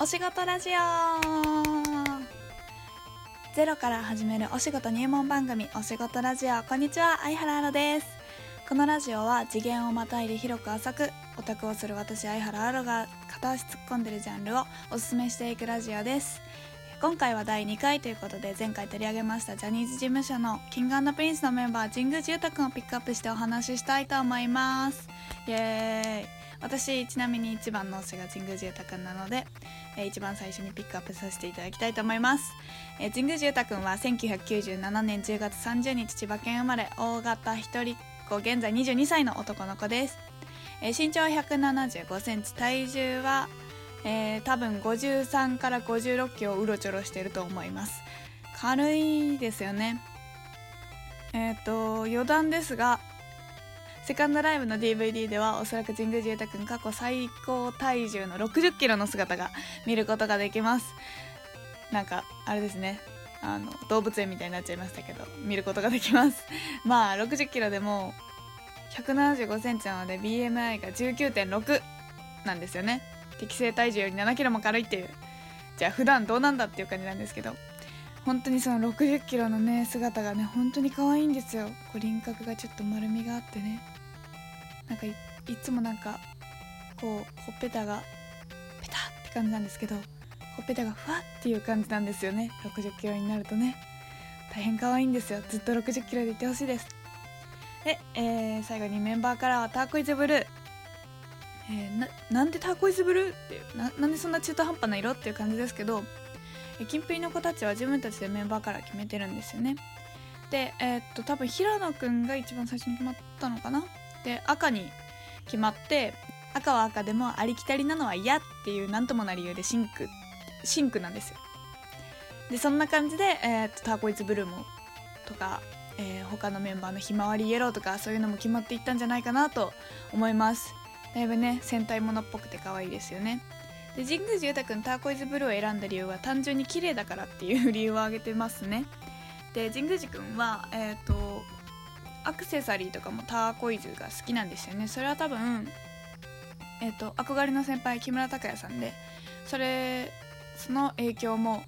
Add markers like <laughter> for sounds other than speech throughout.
お仕事ラジオ。ゼロから始めるお仕事入門番組お仕事ラジオ。こんにちは相原アロです。このラジオは次元をまたいで広く浅くオタクをする私相原アロが片足突っ込んでるジャンルをおすすめしていくラジオです。今回は第2回ということで前回取り上げましたジャニーズ事務所の King&Prince のメンバー神宮寺太くんをピックアップしてお話ししたいと思います。イエーイ。私ちなみに一番の推しが神宮寺太くんなので、えー、一番最初にピックアップさせていただきたいと思います、えー、神宮寺太くんは1997年10月30日千葉県生まれ大型一人っ子現在22歳の男の子です、えー、身長は175センチ体重は、えー、多分53から56キロうろちょろしてると思います。軽いですよね。えっ、ー、と余談ですがセカンドライブの DVD ではおそらく神宮寺太くん過去最高体重の60キロの姿が見ることができます。なんかあれですね。あの動物園みたいになっちゃいましたけど見ることができます。<laughs> まあ60キロでも175センチなので BMI が19.6なんですよね。適正体重より7キロも軽いっていう。じゃあ普段どうなんだっていう感じなんですけど本当にその60キロのね姿がね本当に可愛いんですよ。こう輪郭がちょっと丸みがあってね。なんかいつもなんかこうほっぺたがペタって感じなんですけどほっぺたがふわっていう感じなんですよね。60キロになるとね。大変可愛いんですよ。ずっと60キロでいてほしいです。で、えー、最後にメンバーからはターコイズブルー。えー、ななんでターコイズブルーってななんでそんな中途半端な色っていう感じですけどキンプリの子たちは自分たちでメンバーから決めてるんですよね。でえー、っと多分平野くんが一番最初に決まったのかな。で赤に決まって赤は赤でもありきたりなのは嫌っていう何ともな理由で深紅深紅なんですよ。でそんな感じで、えー、っとターコイズブルーもとか、えー、他のメンバーのひまわりイエローとかそういうのも決まっていったんじゃないかなと思います。だいぶね戦隊ものっぽくて可愛いですよね。で神宮寺豊くんターコイズブルーを選んだ理由は単純に綺麗だからっていう理由を挙げてますね。で神宮寺くんはえっ、ー、とアクセサリーとかもターコイズが好きなんですよね。それは多分えっ、ー、と憧れの先輩木村拓哉さんでそれその影響も、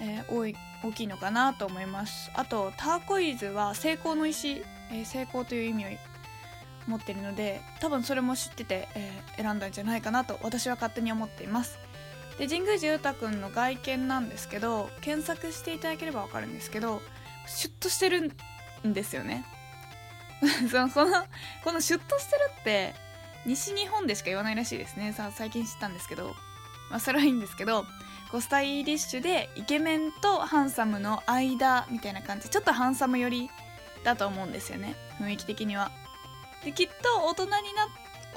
えー、多い大きいのかなと思います。あとターコイズは成功の石、えー、成功という意味を持ってるので多分それも知ってて、えー、選んだんじゃないかなと私は勝手に思っています。で神宮寺裕太くんの外見なんですけど検索していただければ分かるんですけどシュッとしてるんですよね。<laughs> そのこのこのシュッとしてるって西日本でしか言わないらしいですね。さ最近知ったんですけど、まあ、それはいいんですけどこうスタイリッシュでイケメンとハンサムの間みたいな感じ。ちょっとハンサム寄りだと思うんですよね。雰囲気的には。できっと大人にな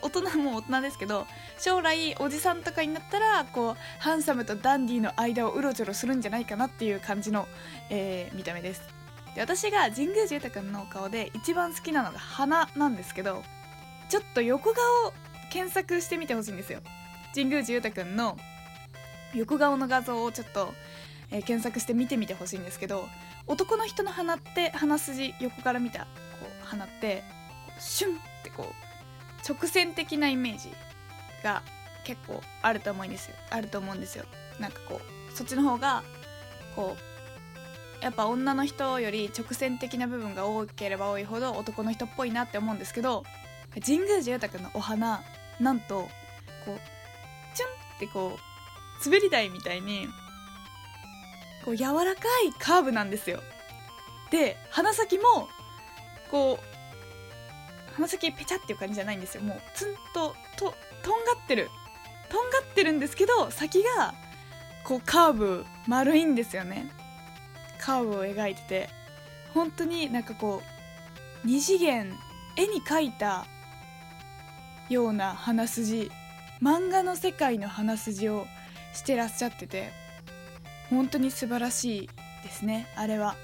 大人も大人ですけど将来おじさんとかになったらこうハンサムとダンディの間をうろちょろするんじゃないかなっていう感じの、えー、見た目です。で私が神宮寺豊君の顔で一番好きなのが鼻なんですけどちょっと横顔検索してみてほしいんですよ。神宮寺豊君の横顔の画像をちょっと、えー、検索して見てみてほしいんですけど男の人の鼻って鼻筋横から見たこう鼻ってシュンってこう直線的なイメージが結構あると思うんですよ。あると思うんですよ。なんかこうそっちの方がこうやっぱ女の人より直線的な部分が多ければ多いほど男の人っぽいなって思うんですけど神宮寺裕太君のお花なんとこうチュンってこう滑り台みたいにこう柔らかいカーブなんですよ。で鼻先もこう鼻先ペチャっていう感じじゃないんですよ。もうツンとととんがってる。とんがってるんですけど先がこうカーブ丸いんですよね。カーブを描いてて本当になんかこう二次元絵に描いたような鼻筋漫画の世界の鼻筋をしてらっしゃってて本当に素晴らしいですねあれは。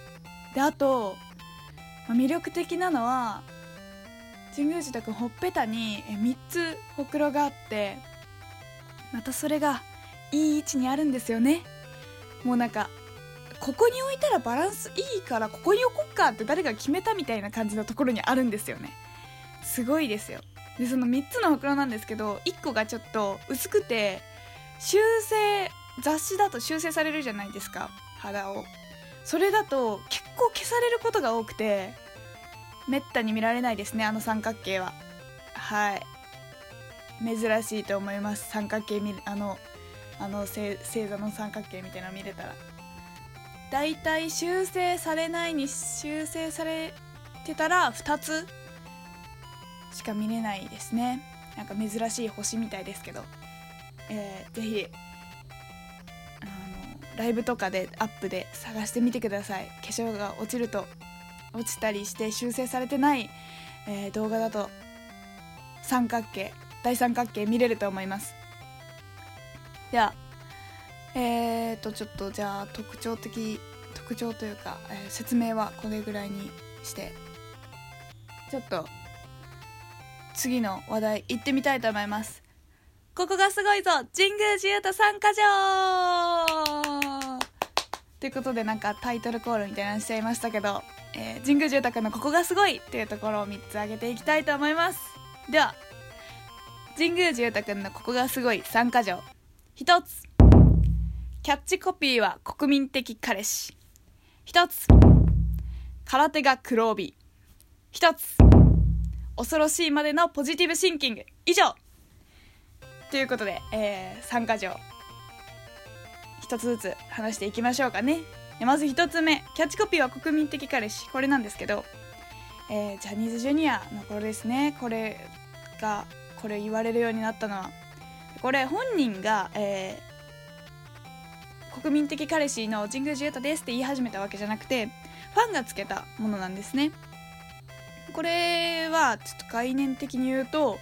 であと魅力的なのは神宮寺君ほっぺたに3つほくろがあってまたそれがいい位置にあるんですよねもうなんかここに置いたらバランスいいからここに置こっかって誰が決めたみたいな感じのところにあるんですよね。すごいですよ。でその3つの袋なんですけど1個がちょっと薄くて修正雑誌だと修正されるじゃないですか肌を。それだと結構消されることが多くてめったに見られないですねあの三角形は。はい。珍しいと思います。三角形見るあのあの星座の三角形みたいなの見れたら。だいたい修正されないに修正されてたら2つしか見れないですね。なんか珍しい星みたいですけど、えー、ぜひあのライブとかでアップで探してみてください。化粧が落ちると落ちたりして修正されてない、えー、動画だと三角形大三角形見れると思います。ではえーとちょっとじゃあ特徴的特徴というか、えー、説明はこれぐらいにして。ちょっと次の話題行ってみたいと思います。ここがすごいぞ神宮寺勇太参加条ということでなんかタイトルコールみたいなのしちゃいましたけど、えー、神宮寺勇太君のここがすごいっていうところを3つ挙げていきたいと思います。では神宮寺勇太君のここがすごい参加条1つ。キャッチコピーは国民的彼氏。1つ空手が黒帯。1つ恐ろしいまでのポジティブシンキング。以上。ということで、えー、参加条一つずつ話していきましょうかね。まず一つ目。キャッチコピーは国民的彼氏。これなんですけど、えー、ジャニーズジュニアの頃ですね。これがこれ言われるようになったのは。これ本人が、えー、国民的彼氏の神宮寺勇太ですって言い始めたわけじゃなくてファンがつけたものなんですね。これはちょっと概念的に言うと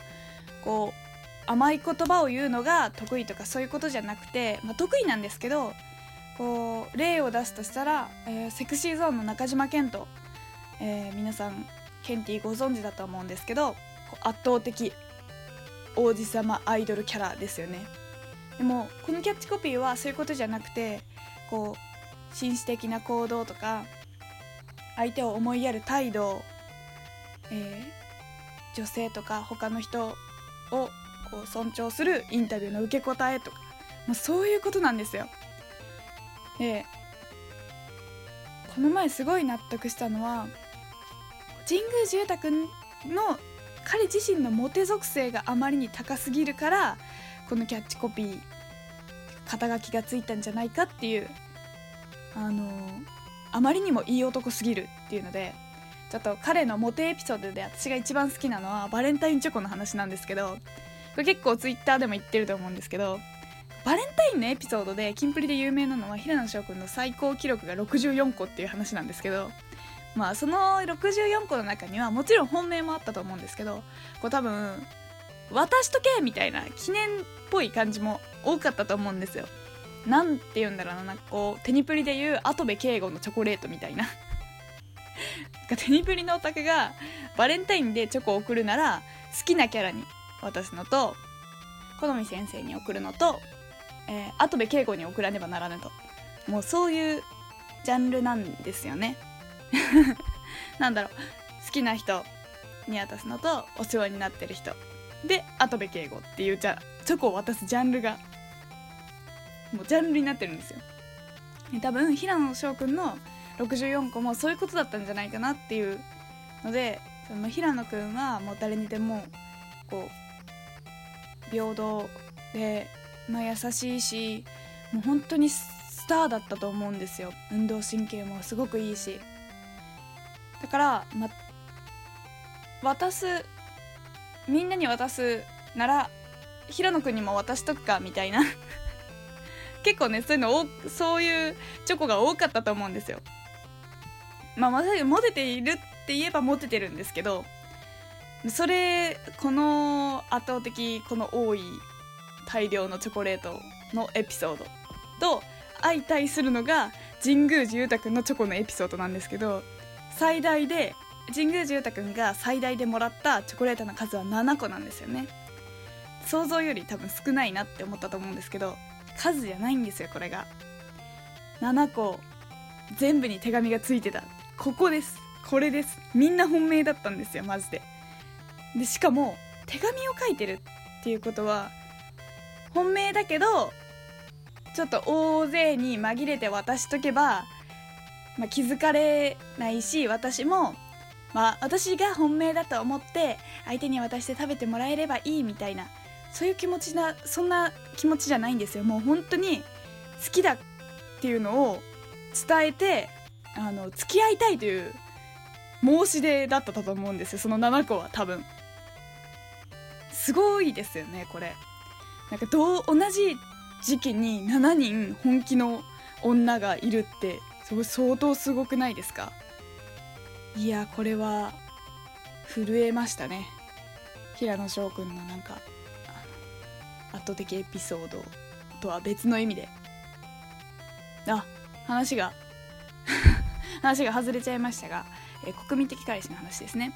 こう甘い言葉を言うのが得意とかそういうことじゃなくて、まあ、得意なんですけどこう例を出すとしたら、えー、セクシーゾーンの中島健人、えー、皆さんケンティご存知だと思うんですけど圧倒的王子様アイドルキャラですよね。でもこのキャッチコピーはそういうことじゃなくてこう紳士的な行動とか相手を思いやる態度、えー、女性とか他の人をこう尊重するインタビューの受け答えとかもうそういうことなんですよ。でこの前すごい納得したのは神宮寺勇太君の彼自身のモテ属性があまりに高すぎるからこのキャッチコピー肩書きがついたんじゃないかっていうあのあまりにもいい男すぎるっていうのでちょっと彼のモテエピソードで私が一番好きなのはバレンタインチョコの話なんですけどこれ結構ツイッターでも言ってると思うんですけどバレンタインのエピソードでキンプリで有名なのは平野翔くんの最高記録が64個っていう話なんですけどまあその64個の中にはもちろん本命もあったと思うんですけどこう多分渡しとけみたいな記念っぽい感じも多かったと思うんですよ。なんて言うんだろうななんかこうテニプリでいう跡部敬吾のチョコレートみたいな。テニプリのオタクがバレンタインでチョコを送るなら好きなキャラに渡すのと好み先生に送るのと、えー、後部敬吾に送らねばならぬと。もうそういうジャンルなんですよね。<laughs> なんだろう。好きな人に渡すのとお世話になってる人。で後部敬吾っていうじゃチョコを渡すジャンルがもうジャンルになってるんですよ。多分平野翔くんの64個もそういうことだったんじゃないかなっていうのでその平野くんはもう誰にでもこう平等で、まあ、優しいしもう本当にスターだったと思うんですよ。運動神経もすごくいいし。だから、ま、渡すみんなに渡すなら平野くんにも渡しとくかみたいな。<laughs> 結構ねそういうのそういうチョコが多かったと思うんですよ。まあまさにモテているって言えばモテてるんですけどそれこの圧倒的この多い大量のチョコレートのエピソードと相対するのが神宮寺勇太くんのチョコのエピソードなんですけど最大で神宮寺太くんが最大でもらったチョコレートの数は7個なんですよね。想像より多分少ないなって思ったと思うんですけど数じゃないんですよこれが。7個全部に手紙がついてた。ここです。これです。みんな本命だったんですよマジで。でしかも手紙を書いてるっていうことは本命だけどちょっと大勢に紛れて渡しとけば、まあ、気づかれないし私も、まあ、私が本命だと思って相手に渡して食べてもらえればいいみたいなそういう気持ちなそんな気持ちじゃないんですよ。もう本当に好きだっていうのを伝えてあの付き合いたいという申し出だったと思うんですよ。その7個は多分。すごいですよねこれ。なんかどう同じ時期に7人本気の女がいるって相当すごくないですか？いやこれは震えましたね。平野翔くんのなんか圧倒的エピソードとは別の意味で。あ話が <laughs> 話が外れちゃいましたが、え国民的彼氏の話ですね。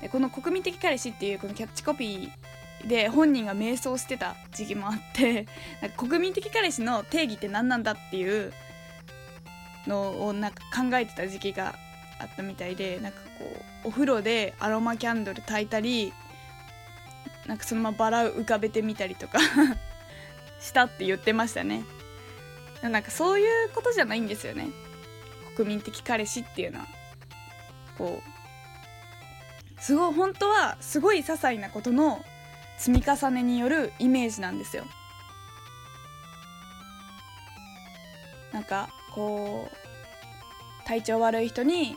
でこの国民的彼氏っていうこのキャッチコピーで本人が迷走してた時期もあって <laughs> なんか国民的彼氏の定義って何なんだっていうのをなんか考えてた時期があったみたいでなんかこうお風呂でアロマキャンドル焚いたりなんかそのままバラ浮かべてみたりとか <laughs> したって言ってましたね。なんかそういうことじゃないんですよね。国民的彼氏っていうのは。こうすごい本当はすごい些細なことの積み重ねによるイメージなんですよ。なんかこう体調悪い人に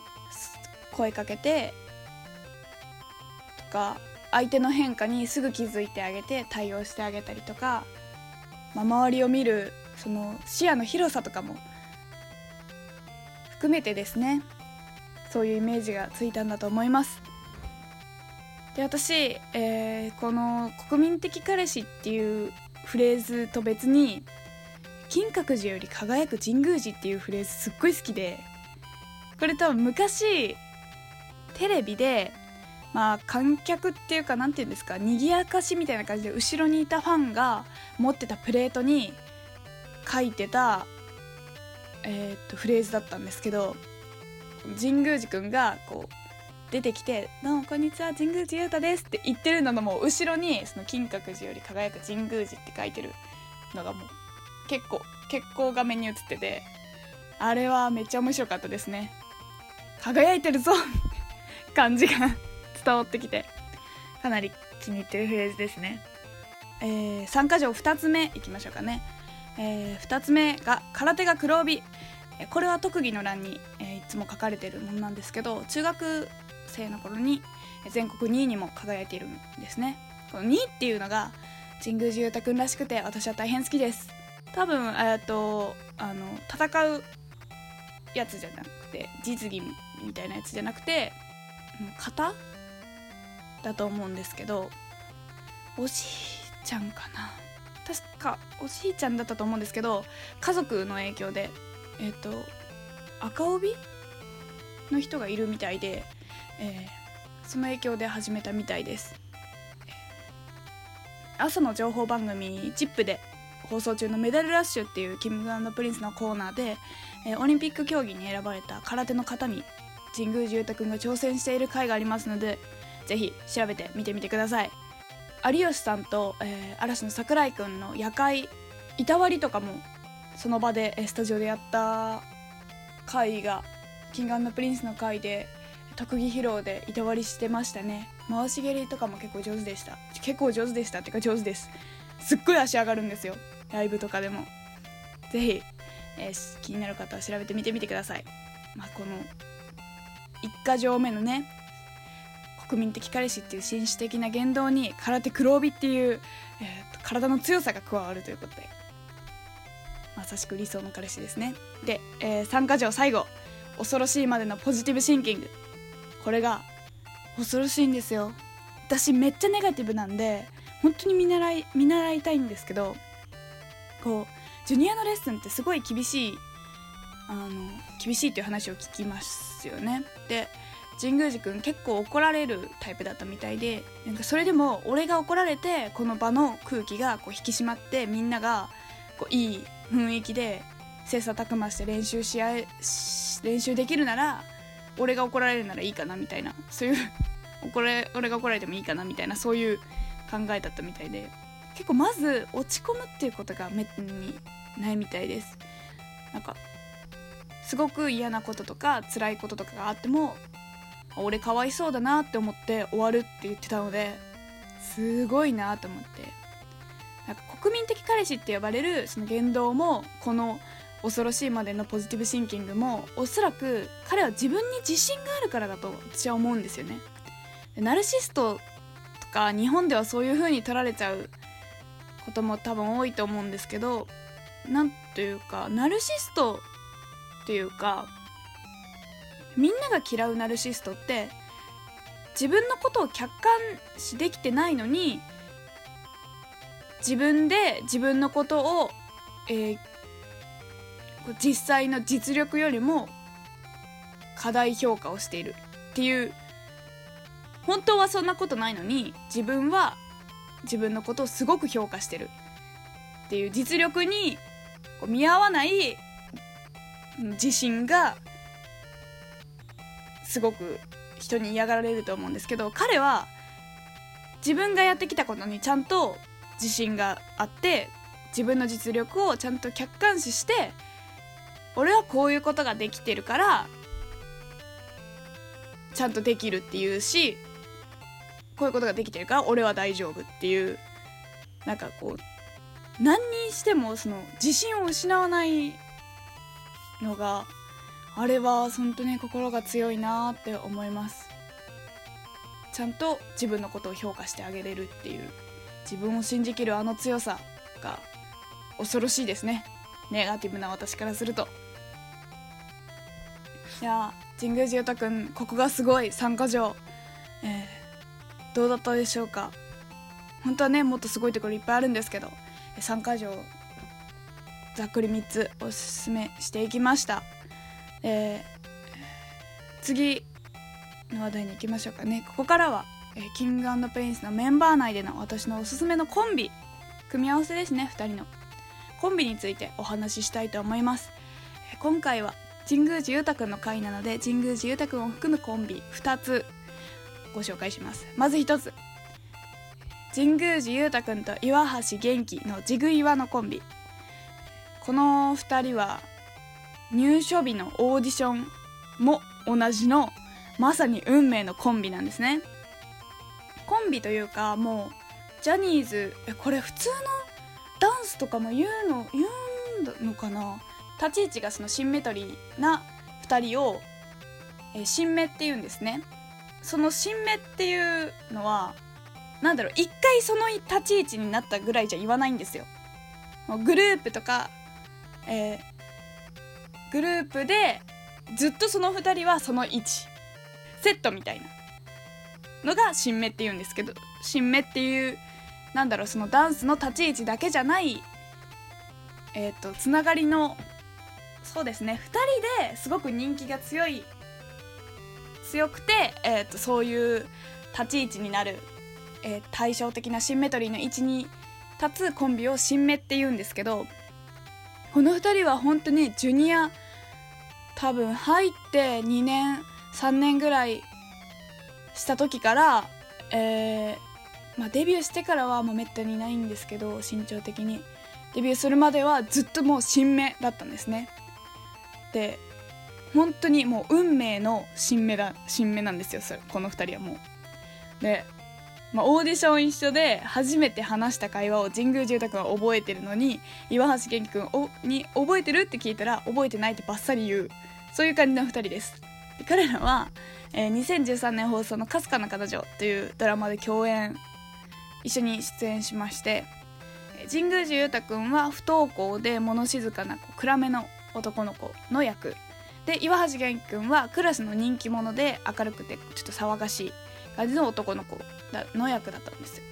声かけてとか相手の変化にすぐ気づいてあげて対応してあげたりとか、まあ、周りを見るその視野の広さとかも含めてですねそういうイメージがついたんだと思います。で私、えー、この「国民的彼氏」っていうフレーズと別に「金閣寺より輝く神宮寺」っていうフレーズすっごい好きでこれ多分昔テレビでまあ観客っていうか何て言うんですか賑やかしみたいな感じで後ろにいたファンが持ってたプレートに書いてた、えー、っとフレーズだったんですけど神宮寺くんがこう出てきて「どうもこんにちは神宮寺裕太です」って言ってるののも後ろにその金閣寺より輝く神宮寺って書いてるのがもう結構結構画面に映っててあれはめっちゃ面白かったですね。輝いてるぞ感じが伝わってきてかなり気に入ってるフレーズですね。えー、参加条2つ目いきましょうかね。えー、2つ目が空手が黒帯。これは特技の欄に、えー、いつも書かれてるものなんですけど中学生の頃に全国2位にも輝いているんですね。この2位っていうのが神宮寺裕太君らしくて私は大変好きです。多分えっとあの戦うやつじゃなくて実技みたいなやつじゃなくて型だと思うんですけどおじいちゃんかな。確かおじいちゃんだったと思うんですけど家族の影響でえっ、ー、と赤帯？の人がいるみたいで、えー、その影響で始めたみたいです。朝の情報番組「ZIP!」で放送中の「メダルラッシュ」っていうキングプリンスのコーナーで、えー、オリンピック競技に選ばれた空手の方に神宮寺勇太君が挑戦している回がありますのでぜひ調べて見てみてください。有吉さんと、えー、嵐の櫻井君の夜会板割りとかもその場でスタジオでやった回がキングプリンスの回で特技披露で板割りしてましたね。回し蹴りとかも結構上手でした。結構上手でしたっていうか上手です。すっごい足上がるんですよ。ライブとかでも。ぜひ、えー、気になる方は調べてみてみてください。まあこの1か条目のね国民的彼氏っていう紳士的な言動に空手黒帯っていう、えー、体の強さが加わるということでまさしく理想の彼氏ですね。で、えー、3か条最後恐ろしいまでのポジティブシンキング。これが恐ろしいんですよ。私めっちゃネガティブなんで本当に見習い見習いたいんですけどこうジュニアのレッスンってすごい厳しいあの厳しいっていう話を聞きますよね。で神宮寺君結構怒られるタイプだったみたいでなんかそれでも俺が怒られてこの場の空気がこう引き締まってみんながこういい雰囲気で切磋琢磨して練習し合い練習できるなら俺が怒られるならいいかなみたいな。そういう怒れ俺が怒られてもいいかなみたいなそういう考えだったみたいで。結構まず落ち込むっていうことがめにないみたいです。なんかすごく嫌なこととか辛いこととかがあっても俺かわいそうだなって思って終わるって言ってたのですごいなと思って。なんか国民的彼氏って呼ばれるその言動もこの恐ろしいまでのポジティブシンキングもおそらく彼は自分に自信があるからだと私は思うんですよね。ナルシストとか日本ではそういう風に取られちゃうことも多分多いと思うんですけどなんというかナルシストっていうかみんなが嫌うナルシストって自分のことを客観視できてないのに自分で自分のことを、えー、実際の実力よりも過大評価をしているっていう本当はそんなことないのに自分は自分のことをすごく評価してるっていう実力に見合わない自信がすごく人に嫌がられると思うんですけど彼は自分がやってきたことにちゃんと自信があって自分の実力をちゃんと客観視して俺はこういうことができてるからちゃんとできるっていうしこういうことができてるから俺は大丈夫っていうなんかこう何にしてもその自信を失わないのがあれは本当に心が強いなって思います。ちゃんと自分のことを評価してあげれるっていう自分を信じきるあの強さが恐ろしいですね。ネガティブな私からすると。いや神宮寺太くんここがすごい参加条えー、どうだったでしょうか。本当はねもっとすごいところいっぱいあるんですけど3か条ざっくり3つおすすめしていきました、えー、次の話題に行きましょうかね。ここからは、えー、キングプリンスのメンバー内での私のおすすめのコンビ組み合わせですね2人の。コンビについてお話ししたいと思います、えー、今回は神宮寺勇太くんの回なので神宮寺勇太くんを含むコンビ2つご紹介します。まず1つ。神宮寺裕太くんと岩橋元気のジグ岩のコンビ。この2人は入所日のオーディションも同じのまさに運命のコンビなんですね。コンビというかもうジャニーズこれ普通のダンスとかも言うの言うのかな？立ち位置がそのシンメトリーな2人を、え、新芽っていうんですね。その新芽っていうのは何だろう一回その立ち位置になったぐらいじゃ言わないんですよ。グループとかえー、グループでずっとその2人はその位置セットみたいなのが新芽っていうんですけど新芽っていうなんだろうそのダンスの立ち位置だけじゃないえっ、ー、とつながりのそうですね2人ですごく人気が強い強くて、えーと、そういう立ち位置になる、えー、対照的なシンメトリーの位置に立つコンビを新芽って言うんですけどこの2人は本当にジュニア多分入って2年3年ぐらいした時から、えーまあ、デビューしてからはもうめったにないんですけど身長的に。デビューするまではずっともう新芽だったんですね。で本当にもう運命の新芽だ新芽なんですよそれこの2人はもう。でまあ、オーディション一緒で初めて話した会話を神宮住宅が覚えてるのに岩橋元気君に「覚えてる?」って聞いたら「覚えてない」ってバッサリ言う。そういう感じの2人です。で彼らは、えー、2013年放送の「かすかな彼女」というドラマで共演一緒に出演しまして神宮寺裕太君は不登校で物静かな暗めの男の子の役。で岩橋元気君はクラスの人気者で明るくてちょっと騒がしい感じの男の子。の役だったんですよ。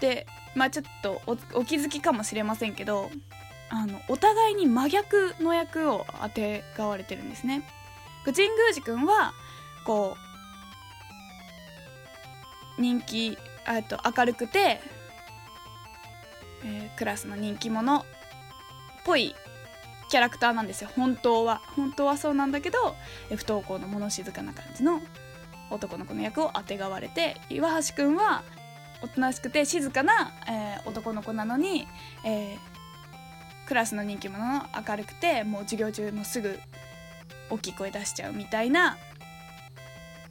でまあちょっとお気づきかもしれませんけどあのお互いに真逆の役をあてがわれてるんですね。神宮寺君はこう人気と明るくて、えー、クラスの人気者っぽいキャラクターなんですよ本当は本当はそうなんだけど不登校の物静かな感じの男の子の役をあてがわれて岩橋くんはおとなしくて静かな、えー、男の子なのに、えー、クラスの人気者の明るくてもう授業中もすぐ大きい声出しちゃうみたいな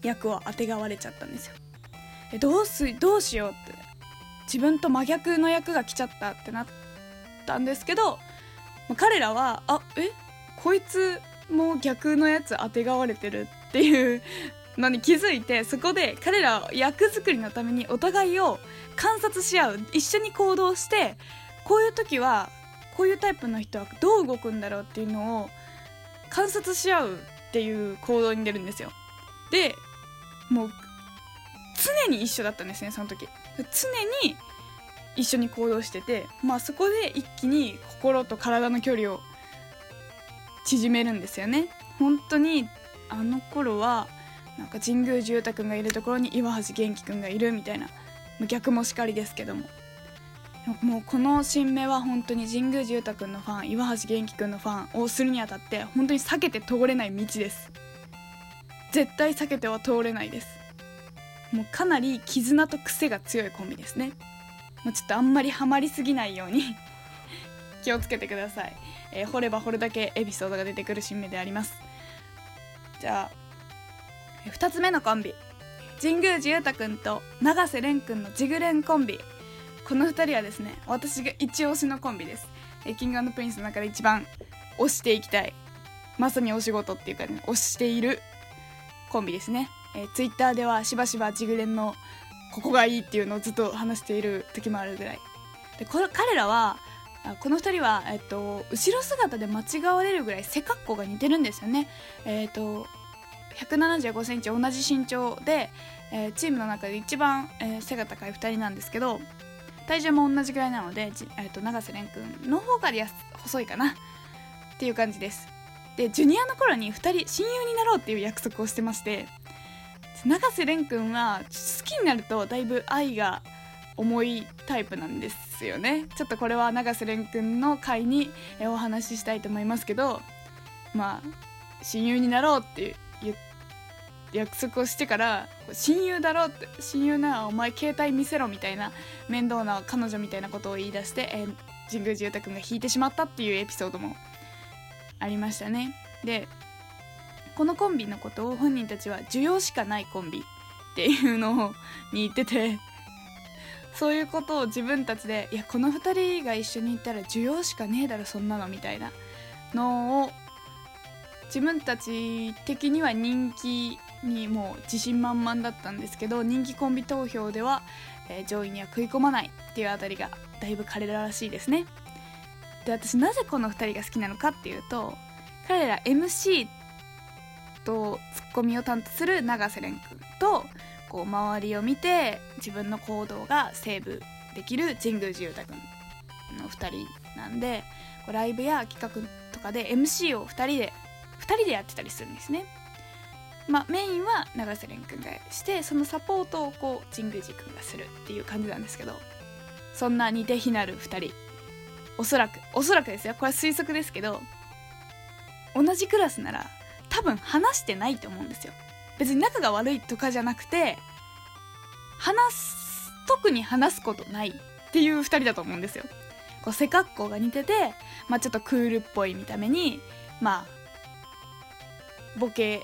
役をあてがわれちゃったんですよ。どうすどうしようって自分と真逆の役が来ちゃったってなったんですけど彼らはあえこいつも逆のやつあてがわれてるっていうのに気づいてそこで彼ら役作りのためにお互いを観察し合う一緒に行動してこういう時はこういうタイプの人はどう動くんだろうっていうのを観察し合うっていう行動に出るんですよ。でもう常に一緒だったんですねその時。常に一緒に行動しててまあそこで一気に心と体の距離を縮めるんですよね。本当にあの頃はなんか神宮寺勇太君がいるところに岩橋元気君がいるみたいな逆もしかりですけども。もうこの新芽は本当に神宮寺勇太君のファン岩橋元気君のファンをするにあたって本当に避けて通れない道です。絶対避けては通れないです。もうかなり絆と癖が強いコンビですね。もうちょっとあんまりハマりすぎないように <laughs> 気をつけてください、えー、掘れば掘るだけエピソードが出てくるシンメであります。じゃあ2つ目のコンビ。神宮寺勇太君と永瀬廉君のジグレンコンビ。この2人はですね私が一押しのコンビです。えキングプリンスの中で一番推していきたい。まさにお仕事っていうかね推しているコンビですね。えツイッターではしばしばジグレンのここがいいっていうのをずっと話している時もあるぐらい。でこ彼らはこの2人は、えっと、後ろ姿で間違われるぐらい背格好が似てるんですよね。えっと175センチ同じ身長で、えー、チームの中で一番、えー、背が高い2人なんですけど体重も同じぐらいなので、えーと、永瀬廉君の方がや細いかなっていう感じです。でジュニアの頃に2人親友になろうっていう約束をしてまして永瀬廉君は好きになるとだいぶ愛が重いタイプなんですよね。ちょっとこれは永瀬廉君の回にお話ししたいと思いますけどまあ親友になろうって言って約束をしてから親友だろって親友ならお前携帯見せろみたいな面倒な彼女みたいなことを言い出して、えー、神宮寺勇太君が引いてしまったっていうエピソードもありましたね。でこのコンビのことを本人たちは需要しかないコンビっていうのをに言っててそういうことを自分たちでいやこの2人が一緒にいたら需要しかねえだろそんなのみたいなのを自分たち的には人気にもう自信満々だったんですけど人気コンビ投票では、えー、上位には食い込まないっていうあたりがだいぶ彼ららしいですね。で私なぜこの2人が好きなのかっていうと彼ら MC とツッコミを担当する永瀬廉君とこう周りを見て自分の行動がセーブできる神宮寺勇太君の2人なんでライブや企画とかで MC を2人で2人でやってたりするんですね。まあ、メインは永瀬廉君がしてそのサポートをこう神宮寺君がするっていう感じなんですけどそんな似て非なる2人おそらくおそらくですよ。これは推測ですけど同じクラスなら多分話してないと思うんですよ。別に仲が悪いとかじゃなくて話す特に話すことないっていう2人だと思うんですよ。こう背格好が似てて、まあ、ちょっとクールっぽい見た目にまあボケ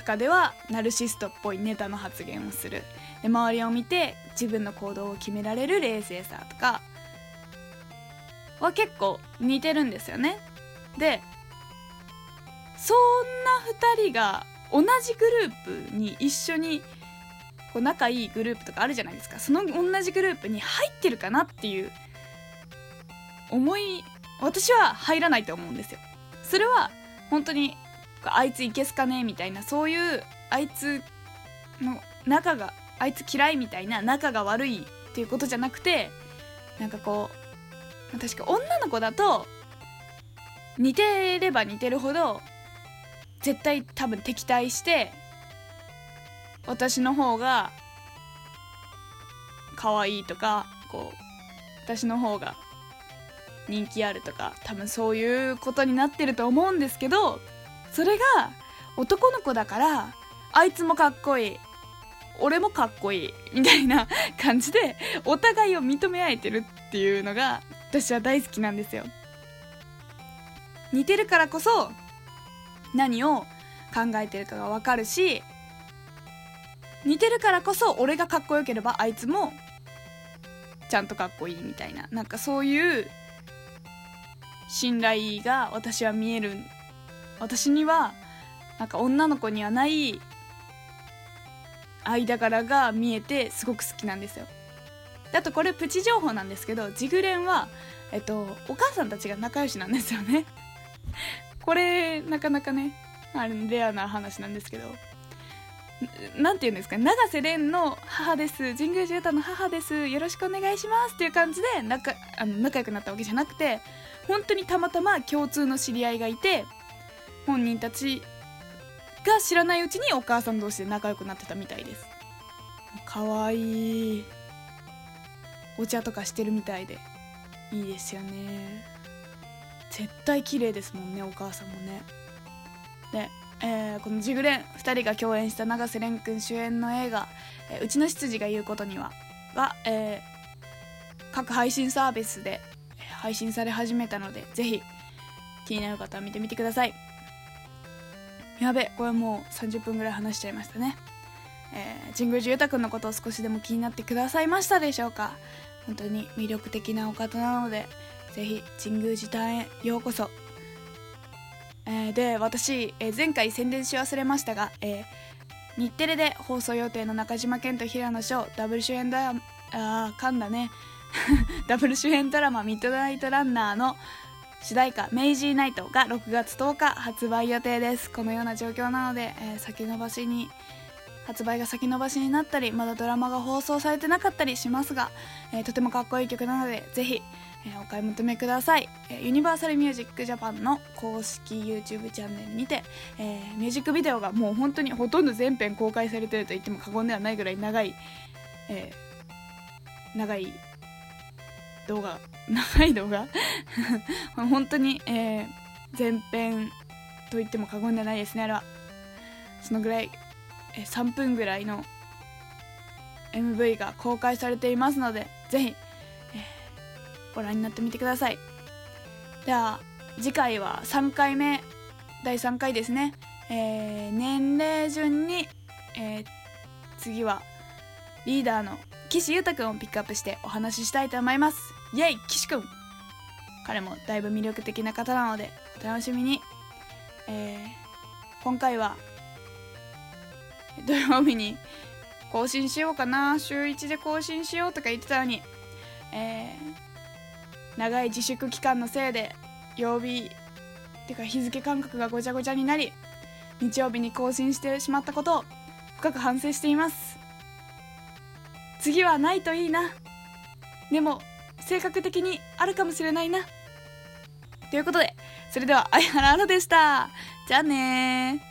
とかではナルシストっぽいネタの発言をする。で周りを見て自分の行動を決められる冷静さとかは結構似てるんですよね。でそんな2人が同じグループに一緒にこう仲いいグループとかあるじゃないですか。その同じグループに入ってるかなっていう思い私は入らないと思うんですよ。それは本当にあいついけすかね？みたいなそういうあいつの仲があいつ嫌いみたいな仲が悪いっていうことじゃなくてなんかこう確か女の子だと似てれば似てるほど絶対多分敵対して私の方が可愛いとかこう私の方が人気あるとか多分そういうことになってると思うんですけどそれが男の子だからあいつもかっこいい俺もかっこいいみたいな感じでお互いを認め合えてるっていうのが私は大好きなんですよ。似てるからこそ何を考えてるかが分かるし似てるからこそ俺がかっこよければあいつもちゃんとかっこいいみたいななんかそういう信頼が私は見える私にはなんか女の子にはない間柄が見えてすごく好きなんですよ。あとこれプチ情報なんですけどジグレンはえっとお母さんたちが仲良しなんですよね。<laughs> これなかなかねあれレアな話なんですけど。なんて言うんですか永瀬廉の母です。神宮寺太の母です。よろしくお願いしますっていう感じで仲あの仲良くなったわけじゃなくて本当にたまたま共通の知り合いがいて本人たちが知らないうちにお母さん同士で仲良くなってたみたいです。かわい。いお茶とかしてるみたいで。いいですよね。絶対綺麗ですもんねお母さんもね。で、えー、このジグレン2人が共演した永瀬廉君主演の映画「え、うちの執事が言うことには」が、えー、各配信サービスで配信され始めたのでぜひ気になる方は見てみてください。やべこれもう30分ぐらい話しちゃいましたね。えー、神宮寺豊君のことを少しでも気になってくださいましたでしょうか？本当に魅力的なお方なのでぜひ神宮寺隊へようこそ、えー、で私、えー、前回宣伝し忘れましたが、え、日テレで放送予定の中島健と平野翔ダブル主演ドラマあー噛んだね。<laughs> ダブル主演ドラマ「ミッドナイトランナー」の主題歌「メイジーナイト」が6月10日発売予定です。このような状況なので、えー、先延ばしに発売が先延ばしになったりまだドラマが放送されてなかったりしますが、えー、とてもかっこいい曲なのでぜひ、えー、お買い求めください、えー、ユニバーサルミュージックジャパンの公式 YouTube チャンネルにて、えミュージックビデオがもう本当にほとんど全編公開されてると言っても過言ではないぐらい長い、え長い動画長い動画？<laughs> 本当に、え全編と言っても過言ではないですねあれは。そのぐらい3分ぐらいの MV が公開されていますのでぜひ、えー、ご覧になってみてください。では次回は3回目第3回ですね、えー、年齢順に、えー、次はリーダーの岸優太くんをピックアップしてお話ししたいと思います。イェイ岸くん。彼もだいぶ魅力的な方なのでお楽しみに、えー、今回は土曜日に更新しようかな。週1で更新しようとか言ってたのに、えー、長い自粛期間のせいで曜日ってか日付感覚がごちゃごちゃになり日曜日に更新してしまったことを深く反省しています。次はないといいな。でも性格的にあるかもしれないな。ということでそれでは相原アナでした。じゃあね